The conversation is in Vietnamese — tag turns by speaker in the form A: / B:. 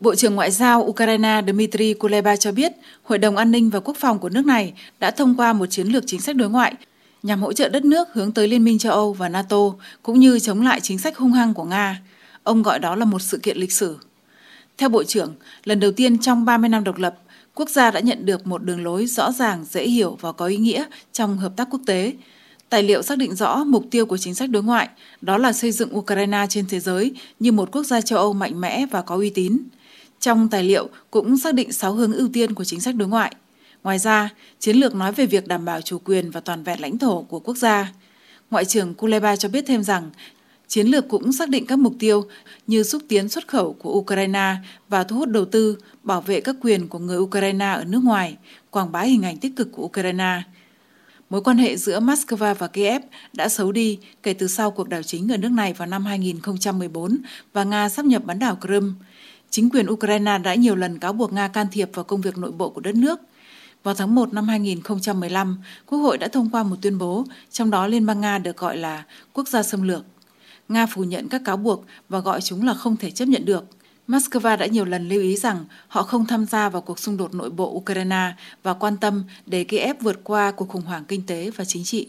A: Bộ trưởng Ngoại giao Ukraine Dmitry Kuleba cho biết, Hội đồng An ninh và Quốc phòng của nước này đã thông qua một chiến lược chính sách đối ngoại nhằm hỗ trợ đất nước hướng tới Liên minh châu Âu và NATO, cũng như chống lại chính sách hung hăng của Nga. Ông gọi đó là một sự kiện lịch sử. Theo Bộ trưởng, lần đầu tiên trong 30 năm độc lập, quốc gia đã nhận được một đường lối rõ ràng, dễ hiểu và có ý nghĩa trong hợp tác quốc tế. Tài liệu xác định rõ mục tiêu của chính sách đối ngoại, đó là xây dựng Ukraine trên thế giới như một quốc gia châu Âu mạnh mẽ và có uy tín. Trong tài liệu cũng xác định 6 hướng ưu tiên của chính sách đối ngoại. Ngoài ra, chiến lược nói về việc đảm bảo chủ quyền và toàn vẹn lãnh thổ của quốc gia. Ngoại trưởng Kuleba cho biết thêm rằng, chiến lược cũng xác định các mục tiêu như xúc tiến xuất khẩu của Ukraine và thu hút đầu tư, bảo vệ các quyền của người Ukraine ở nước ngoài, quảng bá hình ảnh tích cực của Ukraine. Mối quan hệ giữa Moscow và Kiev đã xấu đi kể từ sau cuộc đảo chính ở nước này vào năm 2014 và Nga sắp nhập bán đảo Crimea. Chính quyền Ukraine đã nhiều lần cáo buộc Nga can thiệp vào công việc nội bộ của đất nước. Vào tháng 1 năm 2015, Quốc hội đã thông qua một tuyên bố, trong đó Liên bang Nga được gọi là quốc gia xâm lược. Nga phủ nhận các cáo buộc và gọi chúng là không thể chấp nhận được. Moscow đã nhiều lần lưu ý rằng họ không tham gia vào cuộc xung đột nội bộ Ukraine và quan tâm để Kiev vượt qua cuộc khủng hoảng kinh tế và chính trị.